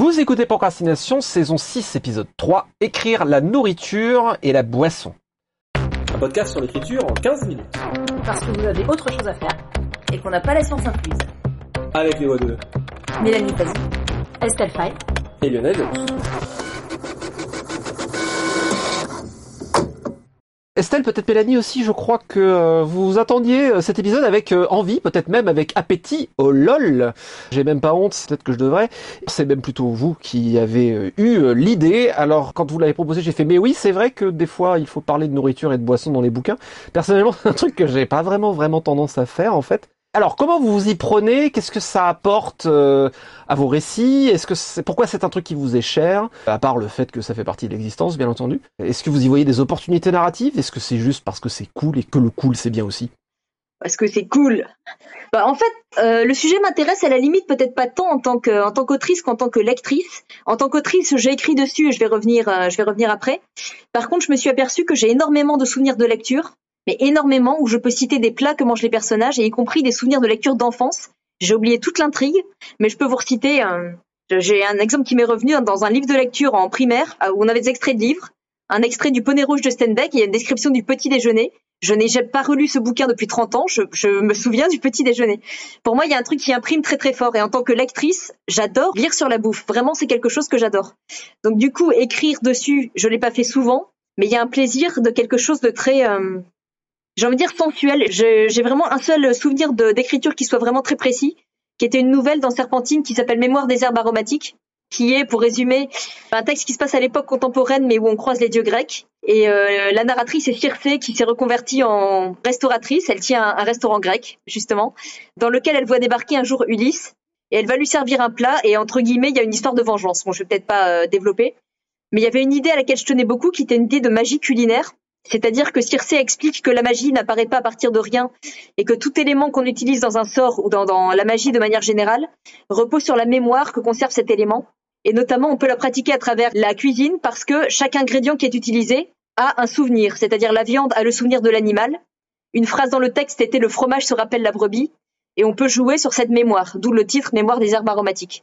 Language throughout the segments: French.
Vous écoutez Procrastination, saison 6, épisode 3, écrire la nourriture et la boisson. Un podcast sur l'écriture en 15 minutes. Parce que vous avez autre chose à faire et qu'on n'a pas la science incluse. Avec les voix de Mélanie Fazi, Estelle Faye et Lionel. Estelle, peut-être Mélanie aussi, je crois que euh, vous attendiez euh, cet épisode avec euh, envie, peut-être même avec appétit. Oh lol J'ai même pas honte, peut-être que je devrais. C'est même plutôt vous qui avez eu l'idée. Alors, quand vous l'avez proposé, j'ai fait, mais oui, c'est vrai que des fois, il faut parler de nourriture et de boisson dans les bouquins. Personnellement, c'est un truc que j'ai pas vraiment, vraiment tendance à faire, en fait. Alors, comment vous vous y prenez? Qu'est-ce que ça apporte euh, à vos récits? Est-ce que c'est pourquoi c'est un truc qui vous est cher? À part le fait que ça fait partie de l'existence, bien entendu. Est-ce que vous y voyez des opportunités narratives? Est-ce que c'est juste parce que c'est cool et que le cool c'est bien aussi? Parce que c'est cool. Bah, en fait, euh, le sujet m'intéresse à la limite peut-être pas tant en tant que tant qu'autrice qu'en tant que lectrice. En tant qu'autrice, j'ai écrit dessus et je vais revenir euh, je vais revenir après. Par contre, je me suis aperçue que j'ai énormément de souvenirs de lecture énormément, où je peux citer des plats que mangent les personnages, et y compris des souvenirs de lecture d'enfance. J'ai oublié toute l'intrigue, mais je peux vous reciter, un, j'ai un exemple qui m'est revenu dans un livre de lecture en primaire, euh, où on avait des extraits de livres, un extrait du Poney Rouge de Steinbeck, et une description du petit déjeuner. Je n'ai pas relu ce bouquin depuis 30 ans, je, me souviens du petit déjeuner. Pour moi, il y a un truc qui imprime très très fort, et en tant que lectrice, j'adore lire sur la bouffe. Vraiment, c'est quelque chose que j'adore. Donc du coup, écrire dessus, je l'ai pas fait souvent, mais il y a un plaisir de quelque chose de très... Euh, j'ai envie de dire sensuel. J'ai vraiment un seul souvenir d'écriture qui soit vraiment très précis, qui était une nouvelle dans Serpentine qui s'appelle Mémoire des herbes aromatiques, qui est, pour résumer, un texte qui se passe à l'époque contemporaine, mais où on croise les dieux grecs. Et euh, la narratrice est Circé, qui s'est reconvertie en restauratrice. Elle tient un, restaurant grec, justement, dans lequel elle voit débarquer un jour Ulysse, et elle va lui servir un plat. Et entre guillemets, il y a une histoire de vengeance. Bon, je vais peut-être pas euh, développer, mais il y avait une idée à laquelle je tenais beaucoup, qui était une idée de magie culinaire c'est-à-dire que Circé explique que la magie n'apparaît pas à partir de rien et que tout élément qu'on utilise dans un sort ou dans, la magie de manière générale repose sur la mémoire que conserve cet élément. Et notamment, on peut la pratiquer à travers la cuisine parce que chaque ingrédient qui est utilisé a un souvenir, c'est-à-dire la viande a le souvenir de l'animal. Une phrase dans le texte était le fromage se rappelle la brebis et on peut jouer sur cette mémoire, d'où le titre Mémoire des herbes aromatiques.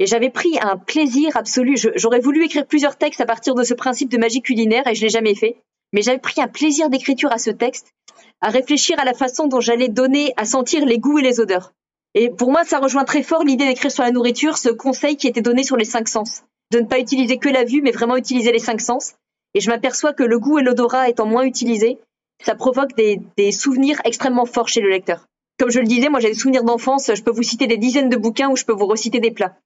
Et j'avais pris un plaisir absolu. J'aurais voulu écrire plusieurs textes à partir de ce principe de magie culinaire et je l'ai jamais fait mais j'avais pris un plaisir d'écriture à ce texte, à réfléchir à la façon dont j'allais donner à sentir les goûts et les odeurs. Et pour moi, ça rejoint très fort l'idée d'écrire sur la nourriture, ce conseil qui était donné sur les cinq sens, de ne pas utiliser que la vue, mais vraiment utiliser les cinq sens. Et je m'aperçois que le goût et l'odorat étant moins utilisés, ça provoque des, souvenirs extrêmement forts chez le lecteur. Comme je le disais, moi j'ai des souvenirs d'enfance, je peux vous citer des dizaines de bouquins où je peux vous reciter des plats.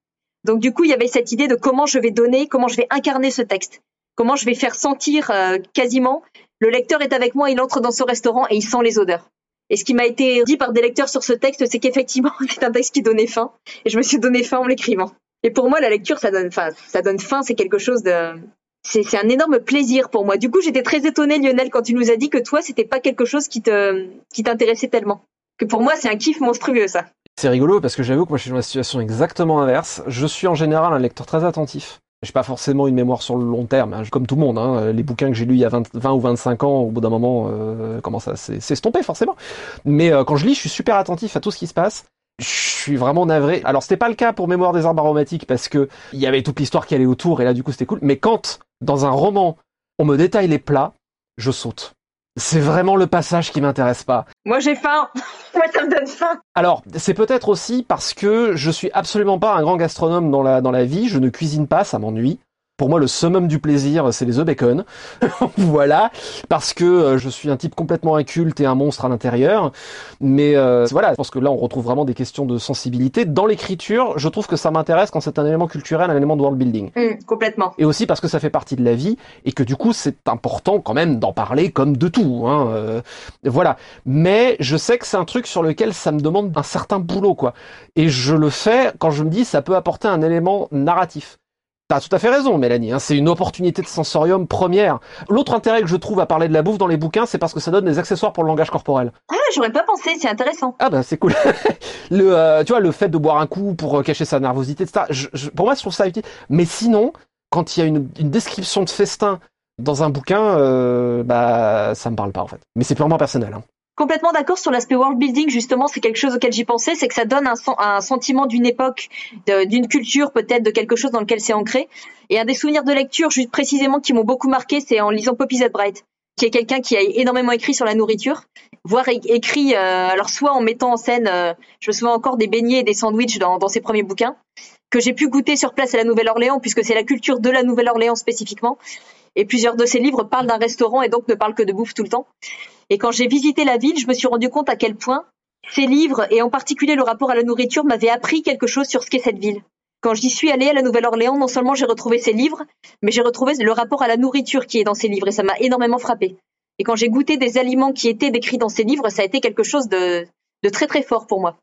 Donc du coup, il y avait cette idée de comment je vais donner, comment je vais incarner ce texte comment je vais faire sentir euh, quasiment le lecteur est avec moi, il entre dans ce restaurant et il sent les odeurs. Et ce qui m'a été dit par des lecteurs sur ce texte, c'est qu'effectivement, c'est un texte qui donnait faim. Et je me suis donné faim en l'écrivant. Et pour moi, la lecture, ça donne faim. Ça donne faim, c'est quelque chose de... C'est un énorme plaisir pour moi. Du coup, j'étais très étonnée, Lionel, quand tu nous as dit que toi, c'était pas quelque chose qui te, qui t'intéressait tellement. Que pour moi, c'est un kiff monstrueux, ça. C'est rigolo parce que j'avoue que moi, je suis dans la situation exactement inverse. Je suis en général un lecteur très attentif. J'ai pas forcément une mémoire sur le long terme, hein, comme tout le monde. Hein. Les bouquins que j'ai lus il y a 20, ou 25 ans, au bout d'un moment, euh, commencent à s'estomper forcément. Mais euh, quand je lis, je suis super attentif à tout ce qui se passe. Je suis vraiment navré. Alors c'était pas le cas pour Mémoire des arbres aromatiques parce que il y avait toute l'histoire qui allait autour et là du coup c'était cool. Mais quand dans un roman on me détaille les plats, je saute. C'est vraiment le passage qui m'intéresse pas. Moi j'ai faim. Moi ça me donne faim. Alors, c'est peut-être aussi parce que je suis absolument pas un grand gastronome dans la, dans la vie, je ne cuisine pas, ça m'ennuie. Pour moi, le summum du plaisir, c'est les œufs bacon. voilà, parce que euh, je suis un type complètement inculte et un monstre à l'intérieur. Mais euh, voilà, je pense que là, on retrouve vraiment des questions de sensibilité. Dans l'écriture, je trouve que ça m'intéresse quand c'est un élément culturel, un élément de world building. Mmh, complètement. Et aussi parce que ça fait partie de la vie et que du coup, c'est important quand même d'en parler comme de tout. Hein, euh, voilà. Mais je sais que c'est un truc sur lequel ça me demande un certain boulot, quoi. Et je le fais quand je me dis ça peut apporter un élément narratif. T'as tout à fait raison, Mélanie. Hein. c'est une opportunité de sensorium première. L'autre intérêt que je trouve à parler de la bouffe dans les bouquins, c'est parce que ça donne des accessoires pour le langage corporel. Ah, j'aurais pas pensé. C'est intéressant. Ah bah c'est cool. le, euh, tu vois, le fait de boire un coup pour euh, cacher sa nervosité, etc. Je, pour moi, je trouve ça utile. Mais sinon, quand il y a une, description de festin dans un bouquin, euh, bah ça me parle pas en fait. Mais c'est purement personnel. Hein. Complètement d'accord sur l'aspect world building. Justement, c'est quelque chose auquel j'y pensais, c'est que ça donne un, sentiment d'une époque, d'une culture peut-être, de quelque chose dans lequel c'est ancré. Et un des souvenirs de lecture, juste précisément, qui m'ont beaucoup marqué, c'est en lisant Poppy Z. Bright, qui est quelqu'un qui a énormément écrit sur la nourriture, voire écrit, euh, alors soit en mettant en scène, euh, je me souviens encore des beignets et des sandwichs dans, dans ses premiers bouquins, que j'ai pu goûter sur place à la Nouvelle-Orléans, puisque c'est la culture de la Nouvelle-Orléans spécifiquement. Et plusieurs de ses livres parlent d'un restaurant et donc ne parlent que de bouffe tout le temps. Et quand j'ai visité la ville, je me suis rendu compte à quel point ces livres, et en particulier le rapport à la nourriture, m'avaient appris quelque chose sur ce qu'est cette ville. Quand j'y suis allée à la Nouvelle-Orléans, non seulement j'ai retrouvé ces livres, mais j'ai retrouvé le rapport à la nourriture qui est dans ces livres, et ça m'a énormément frappé. Et quand j'ai goûté des aliments qui étaient décrits dans ces livres, ça a été quelque chose de, de très très fort pour moi.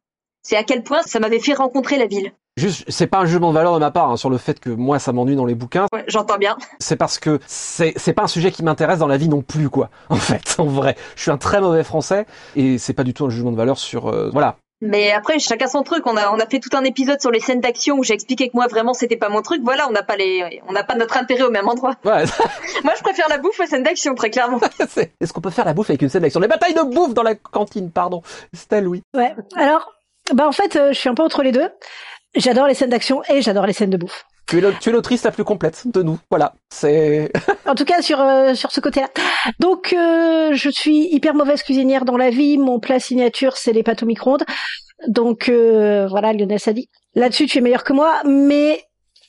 C'est à quel point ça m'avait fait rencontrer la ville. Juste, c'est pas un jugement de valeur de ma part hein, sur le fait que moi ça m'ennuie dans les bouquins. Ouais, j'entends bien. C'est parce que c'est c'est pas un sujet qui m'intéresse dans la vie non plus quoi. En fait, en vrai, je suis un très mauvais français et c'est pas du tout un jugement de valeur sur euh, voilà. Mais après, chacun son truc. On a, on a fait tout un épisode sur les scènes d'action où j'ai expliqué que moi vraiment c'était pas mon truc. Voilà, on n'a pas les, on n'a pas notre intérêt au même endroit. Ouais. moi, je préfère la bouffe aux scènes d'action, très clairement. Est-ce qu'on peut faire la bouffe avec une scène d'action? Les batailles de bouffe dans la cantine, pardon. Stella, oui. Ouais. Alors, bah en fait, euh, je suis un peu entre les deux. J'adore les scènes d'action et j'adore les scènes de bouffe. Tu es l'autrice la plus complète de nous. Voilà, c'est. en tout cas sur euh, sur ce côté-là. Donc euh, je suis hyper mauvaise cuisinière dans la vie. Mon plat signature c'est les pâtes au micro-ondes. Donc euh, voilà, Lionel a dit. Là-dessus tu es meilleur que moi, mais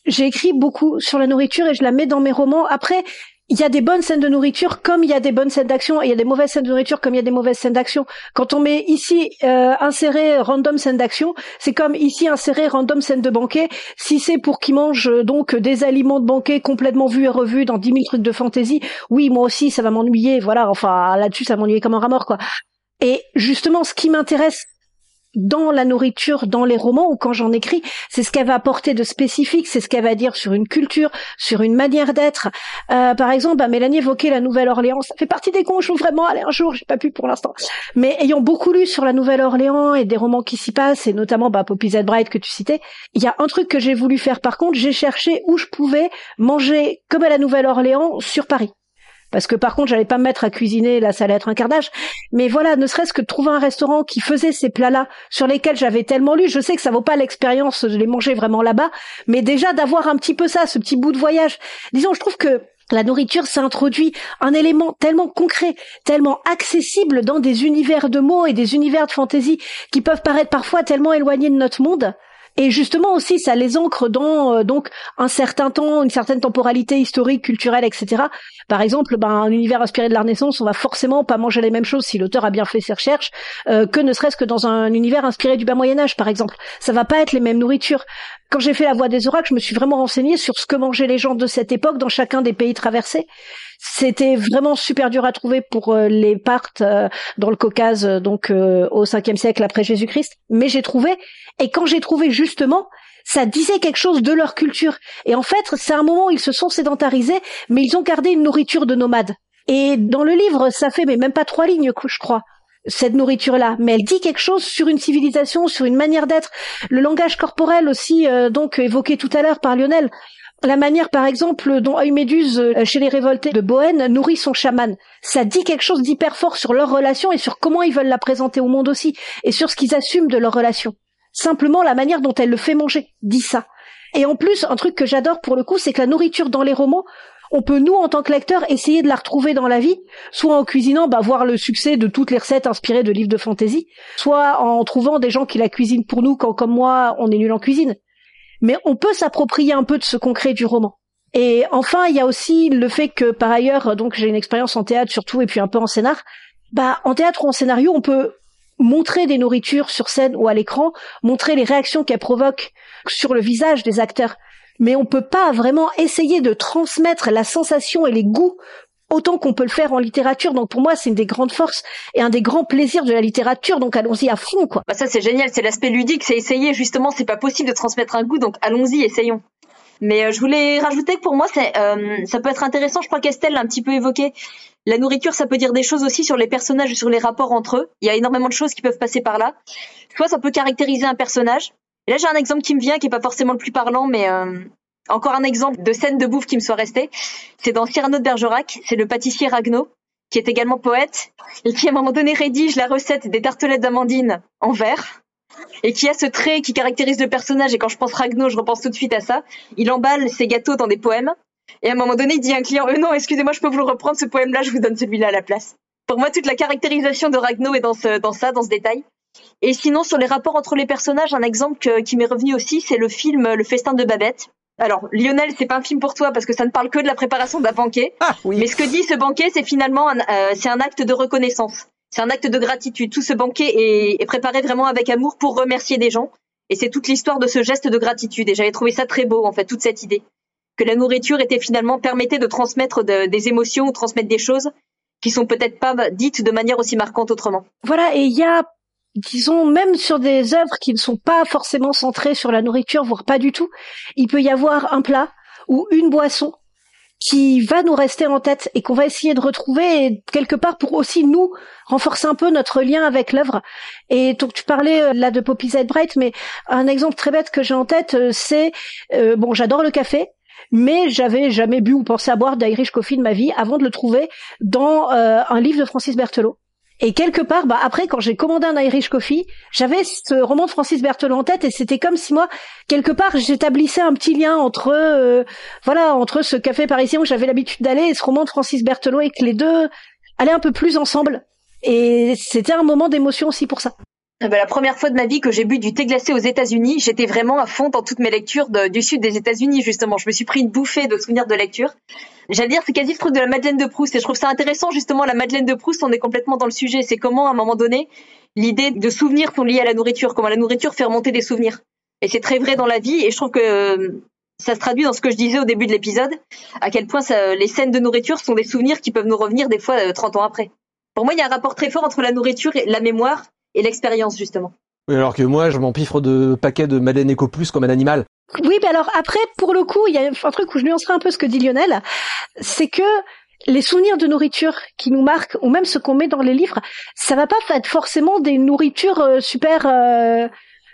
j'ai écrit beaucoup sur la nourriture et je la mets dans mes romans. Après, il y a des bonnes scènes de nourriture comme il y a des bonnes scènes d'action et il y a des mauvaises scènes de nourriture comme il y a des mauvaises scènes d'action. Quand on met ici euh, insérer random scène d'action, c'est comme ici insérer random scène de banquet. Si c'est pour qu'ils mangent euh, donc des aliments de banquet complètement vus et revus dans 10 000 trucs de fantasy, oui moi aussi ça va m'ennuyer. Voilà, enfin là-dessus ça m'ennuyer comme un rat mort quoi. Et justement, ce qui m'intéresse dans la nourriture, dans les romans ou quand j'en écris, c'est ce qu'elle va apporter de spécifique, c'est ce qu'elle va dire sur une culture, sur une manière d'être. Euh, par exemple, bah, Mélanie évoquait la Nouvelle-Orléans, ça fait partie des cons, vraiment aller un jour, j'ai pas pu pour l'instant. Mais ayant beaucoup lu sur la Nouvelle-Orléans et des romans qui s'y passent, et notamment bah, Poppy Z. Bright que tu citais, il y a un truc que j'ai voulu faire par contre, j'ai cherché où je pouvais manger comme à la Nouvelle-Orléans sur Paris parce que par contre j'allais pas me mettre à cuisiner là ça allait être un cardage mais voilà ne serait-ce que de trouver un restaurant qui faisait ces plats là sur lesquels j'avais tellement lu je sais que ça vaut pas l'expérience de les manger vraiment là-bas mais déjà d'avoir un petit peu ça ce petit bout de voyage. Disons je trouve que la nourriture, ça introduit un élément tellement concret, tellement accessible dans des univers de mots et des univers de fantaisie qui peuvent paraître parfois tellement éloignés de notre monde et justement aussi, ça les ancre dans euh, donc un certain temps, une certaine temporalité historique, culturelle, etc. Par exemple, ben, un univers inspiré de la Renaissance, on va forcément pas manger les mêmes choses si l'auteur a bien fait ses recherches euh, que ne serait-ce que dans un univers inspiré du bas Moyen Âge, par exemple. Ça va pas être les mêmes nourritures. Quand j'ai fait la Voix des oracles, je me suis vraiment renseignée sur ce que mangeaient les gens de cette époque dans chacun des pays traversés. C'était vraiment super dur à trouver pour euh, les Parthes dans le Caucase, donc au 5e siècle après Jésus-Christ. Mais j'ai trouvé et quand j'ai trouvé justement, ça disait quelque chose de leur culture. Et en fait, c'est un moment où ils se sont sédentarisés, mais ils ont gardé une nourriture de nomades. Et dans le livre, ça fait même pas trois lignes, je crois cette nourriture-là, mais elle dit quelque chose sur une civilisation, sur une manière d'être, le langage corporel aussi, euh, donc évoqué tout à l'heure par Lionel. La manière, par exemple, dont Euméduse, euh, chez les révoltés de Bohème, nourrit son chaman. Ça dit quelque chose d'hyper fort sur leur relation et sur comment ils veulent la présenter au monde aussi, et sur ce qu'ils assument de leur relation. Simplement, la manière dont elle le fait manger dit ça. Et en plus, un truc que j'adore pour le coup, c'est que la nourriture dans les romans, on peut nous en tant que lecteurs essayer de la retrouver dans la vie, soit en cuisinant, bah, voir le succès de toutes les recettes inspirées de livres de fantasy, soit en trouvant des gens qui la cuisinent pour nous quand comme moi on est nul en cuisine. Mais on peut s'approprier un peu de ce concret du roman. Et enfin, il y a aussi le fait que par ailleurs, donc j'ai une expérience en théâtre surtout et puis un peu en scénar. Bah en théâtre ou en scénario, on peut montrer des nourritures sur scène ou à l'écran, montrer les réactions qu'elles provoquent sur le visage des acteurs. Mais on peut pas vraiment essayer de transmettre la sensation et les goûts autant qu'on peut le faire en littérature. Donc pour moi, c'est une des grandes forces et un des grands plaisirs de la littérature. Donc allons-y à fond, quoi. Bah ça c'est génial, c'est l'aspect ludique, c'est essayer justement. C'est pas possible de transmettre un goût, donc allons-y, essayons. Mais euh, je voulais rajouter que pour moi, c'est, euh, ça peut être intéressant. Je crois qu'Estelle l'a un petit peu évoqué. La nourriture, ça peut dire des choses aussi sur les personnages sur les rapports entre eux. Il y a énormément de choses qui peuvent passer par là. Soit ça peut caractériser un personnage. Et là, j'ai un exemple qui me vient, qui est pas forcément le plus parlant, mais euh, encore un exemple de scène de bouffe qui me soit resté. C'est dans Cyrano de Bergerac. C'est le pâtissier Ragno qui est également poète, et qui à un moment donné rédige la recette des tartelettes d'amandine en verre, et qui a ce trait qui caractérise le personnage, et quand je pense Ragno, je repense tout de suite à ça, il emballe ses gâteaux dans des poèmes, et à un moment donné, il dit à un client, euh, non, excusez-moi, je peux vous le reprendre, ce poème-là, je vous donne celui-là à la place. Pour moi, toute la caractérisation de Ragno est dans, ce, dans ça, dans ce détail. Et sinon, sur les rapports entre les personnages, un exemple que- qui m'est revenu aussi, c'est le film Le Festin de Babette. Alors, Lionel, c'est pas un film pour toi parce que ça ne parle que de la préparation d'un banquet. Ah oui. Mais ce que dit ce banquet, c'est finalement un, euh, c'est un acte de reconnaissance. C'est un acte de gratitude. Tout ce banquet est, est préparé vraiment avec amour pour remercier des gens. Et c'est toute l'histoire de ce geste de gratitude. Et j'avais trouvé ça très beau, en fait, toute cette idée. Que la nourriture était finalement, permettait de transmettre de- des émotions ou transmettre des choses qui sont peut-être pas dites de manière aussi marquante autrement. Voilà, et il y a, disons, même sur des œuvres qui ne sont pas forcément centrées sur la nourriture, voire pas du tout, il peut y avoir un plat ou une boisson qui va nous rester en tête et qu'on va essayer de retrouver et quelque part pour aussi nous renforcer un peu notre lien avec l'œuvre. Et donc tu parlais euh, là de Poppy Bright, mais un exemple très bête que j'ai en tête, euh, c'est euh, bon, j'adore le café, mais j'avais jamais bu ou pensé à boire d'Irish Coffee de ma vie avant de le trouver dans un livre de Francis Berthelot. Et quelque part, bah après, quand j'ai commandé un Irish Coffee, j'avais ce roman de Francis Berthelot en tête et c'était comme si moi, quelque part, j'établissais un petit lien entre, euh, voilà, entre ce café parisien où j'avais l'habitude d'aller et ce roman de Francis Berthelot et que les deux allaient un peu plus ensemble. Et c'était un moment d'émotion aussi pour ça. Eh ben, la première fois de ma vie que j'ai bu du thé glacé aux États-Unis, j'étais vraiment à fond dans toutes mes lectures du sud des États-Unis justement. Je me suis pris une bouffée de souvenirs de lecture. J'allais dire c'est quasi le truc de la Madeleine de Proust et je trouve ça intéressant justement la Madeleine de Proust. On est complètement dans le sujet. C'est comment à un moment donné l'idée de souvenirs sont liés à la nourriture, comment la nourriture fait remonter des souvenirs. Et c'est très vrai dans la vie et je trouve que euh, ça se traduit dans ce que je disais au début de l'épisode, à quel point ça- les scènes de nourriture sont des souvenirs qui peuvent nous revenir des fois euh, 30 ans après. Pour moi, il y a un rapport très fort entre la nourriture et la mémoire et l'expérience justement. Oui, alors que moi, je m'empiffre de paquets de Madeleine Eco Plus comme un animal. Oui, mais alors après, pour le coup, il y a un truc où je nuancerai un peu ce que dit Lionel, c'est que les souvenirs de nourriture qui nous marquent, ou même ce qu'on met dans les livres, ça va pas être forcément des nourritures euh, super, euh,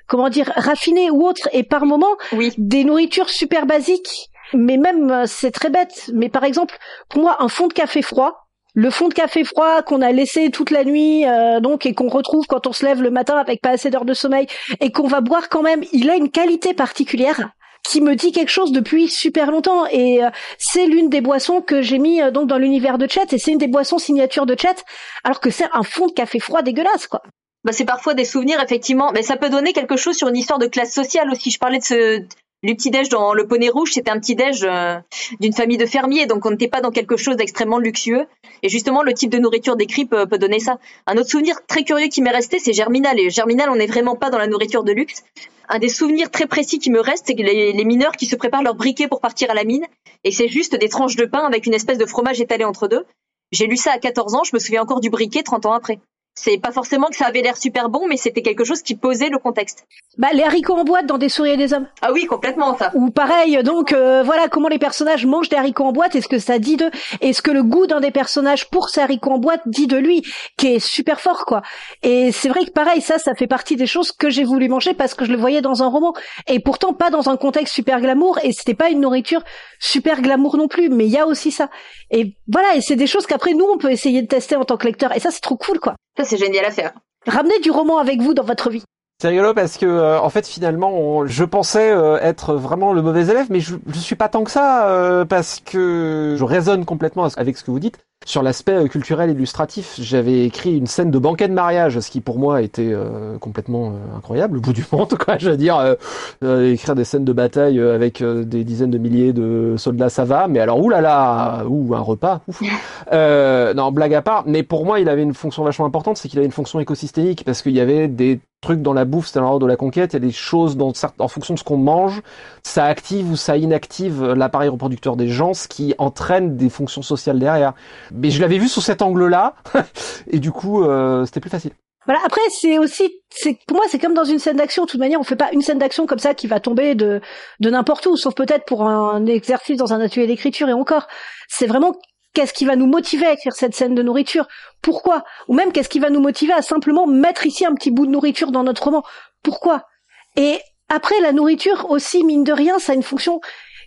comment dire, raffinées ou autres, et par moments, Oui. des nourritures super basiques. Mais même, euh, c'est très bête, mais par exemple, pour moi, un fond de café froid, le fond de café froid qu'on a laissé toute la nuit, euh, donc et qu'on retrouve quand on se lève le matin avec pas assez d'heures de sommeil, et qu'on va boire quand même, il a une qualité particulière qui me dit quelque chose depuis super longtemps et euh, c'est l'une des boissons que j'ai mis euh, donc dans l'univers de Chet et c'est une des boissons signature de Chet alors que c'est un fond de café froid dégueulasse quoi. Bah, c'est parfois des souvenirs, effectivement. Mais ça peut donner quelque chose sur une histoire de classe sociale aussi. Je parlais de ce, du petit déj dans le poney rouge, c'était un petit déj euh, d'une famille de fermiers, donc on n'était pas dans quelque chose d'extrêmement luxueux. Et justement, le type de nourriture décrit peut, peut donner ça. Un autre souvenir très curieux qui m'est resté, c'est Germinal. Et Germinal, on n'est vraiment pas dans la nourriture de luxe. Un des souvenirs très précis qui me reste, c'est les, les mineurs qui se préparent leur briquet pour partir à la mine, et c'est juste des tranches de pain avec une espèce de fromage étalé entre deux. J'ai lu ça à 14 ans, je me souviens encore du briquet 30 ans après. C'est pas forcément que ça avait l'air super bon, mais c'était quelque chose qui posait le contexte. Bah les haricots en boîte dans des souris et des hommes. Ah oui, complètement ça. Ou pareil, donc euh, voilà comment les personnages mangent des haricots en boîte, est-ce que ça dit d'eux, est-ce que le goût d'un des personnages pour ces haricots en boîte dit de lui, qui est super fort quoi. Et c'est vrai que pareil, ça, ça fait partie des choses que j'ai voulu manger parce que je le voyais dans un roman, et pourtant pas dans un contexte super glamour, et c'était pas une nourriture super glamour non plus, mais il y a aussi ça. Et voilà, et c'est des choses qu'après nous on peut essayer de tester en tant que lecteur, et ça c'est trop cool quoi. Ça c'est génial à faire. Ramenez du roman avec vous dans votre vie. C'est rigolo parce que euh, en fait finalement on- je pensais euh, être vraiment le mauvais élève mais je, je suis pas tant que ça euh, parce que je résonne complètement avec ce que vous dites sur l'aspect euh, culturel illustratif. J'avais écrit une scène de banquet de mariage ce qui pour moi était euh, complètement euh, incroyable le bout du monde quoi. Je veux dire euh, écrire des scènes de bataille avec des dizaines de milliers de soldats ça va mais alors oulala ou un repas ouf. Euh, non, blague à part, mais pour moi, il avait une fonction vachement importante, c'est qu'il avait une fonction écosystémique, parce qu'il y avait des trucs dans la bouffe, c'était l'ordre de la conquête, il y a des choses dans en fonction de ce qu'on mange, ça active ou ça inactive l'appareil reproducteur des gens, ce qui entraîne des fonctions sociales derrière. Mais je l'avais vu sous cet angle-là, et du coup, euh, c'était plus facile. Voilà. Après, c'est aussi, c'est pour moi, c'est comme dans une scène d'action. De toute manière, on fait pas une scène d'action comme ça qui va tomber de de n'importe où, sauf peut-être pour un exercice dans un atelier d'écriture et encore. C'est vraiment qu'est-ce qui va nous motiver à écrire cette scène de nourriture? Pourquoi? Ou même qu'est-ce qui va nous motiver à simplement mettre ici un petit bout de nourriture dans notre roman? Pourquoi? Et après, la nourriture aussi, mine de rien, ça a une fonction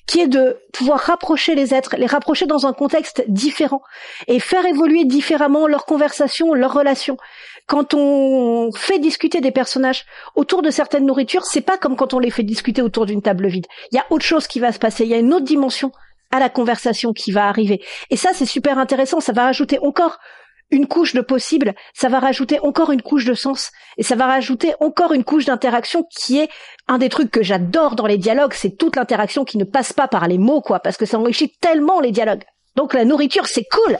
qui est de pouvoir rapprocher les êtres, les rapprocher dans un contexte différent et faire évoluer différemment leurs conversations, leurs relations. Quand on fait discuter des personnages autour de certaines nourritures, c'est pas comme quand on les fait discuter autour d'une table vide. Il y a autre chose qui va se passer, il y a une autre dimension à la conversation qui va arriver. Et ça, c'est super intéressant, ça va rajouter encore une couche de possible, ça va rajouter encore une couche de sens, et ça va rajouter encore une couche d'interaction qui est un des trucs que j'adore dans les dialogues, c'est toute l'interaction qui ne passe pas par les mots, quoi, parce que ça enrichit tellement les dialogues. Donc la nourriture, c'est cool.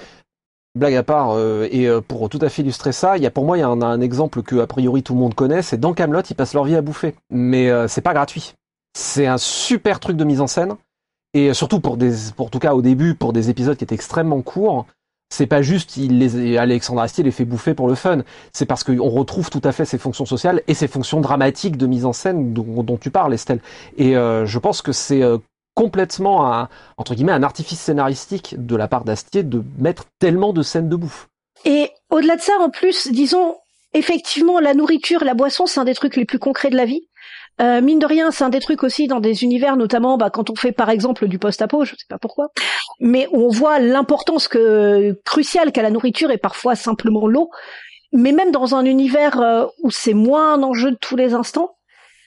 Blague à part, euh, et euh, pour tout à fait illustrer ça, il y a pour moi il y a un, exemple que a priori tout le monde connaît, c'est dans Camelot, ils passent leur vie à bouffer, mais euh, c'est pas gratuit. C'est un super truc de mise en scène, et surtout pour des, pour tout cas au début, pour des épisodes qui étaient extrêmement courts c'est pas juste il les Alexandre Astier les fait bouffer pour le fun. C'est parce qu'on retrouve tout à fait ses fonctions sociales et ses fonctions dramatiques de mise en scène dont, dont tu parles, Estelle. Et euh, je pense que c'est euh, complètement un entre guillemets un artifice scénaristique de la part d'Astier de mettre tellement de scènes de bouffe. Et au-delà de ça, en plus, disons effectivement la nourriture, la boisson, c'est un des trucs les plus concrets de la vie. Euh, mine de rien, c'est un des trucs aussi dans des univers, notamment bah, quand on fait par exemple du post-apo, je sais pas pourquoi, mais on voit l'importance que cruciale qu'a la nourriture et parfois simplement l'eau. Mais même dans un univers euh, où c'est moins un enjeu de tous les instants,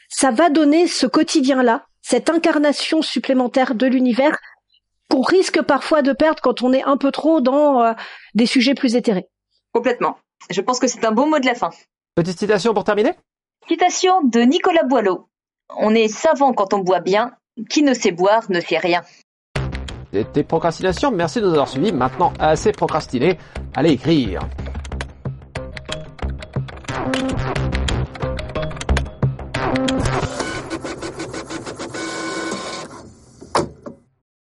ça va donner ce quotidien-là, cette incarnation supplémentaire de l'univers qu'on risque parfois de perdre quand on est un peu trop dans euh, des sujets plus éthérés. Complètement. Je pense que c'est un beau mot de la fin. Petite citation pour terminer? Citation de Nicolas Boileau. On est savant quand on boit bien, qui ne sait boire ne fait rien. C'était procrastination, merci de nous avoir suivis. Maintenant, assez procrastiné, allez écrire.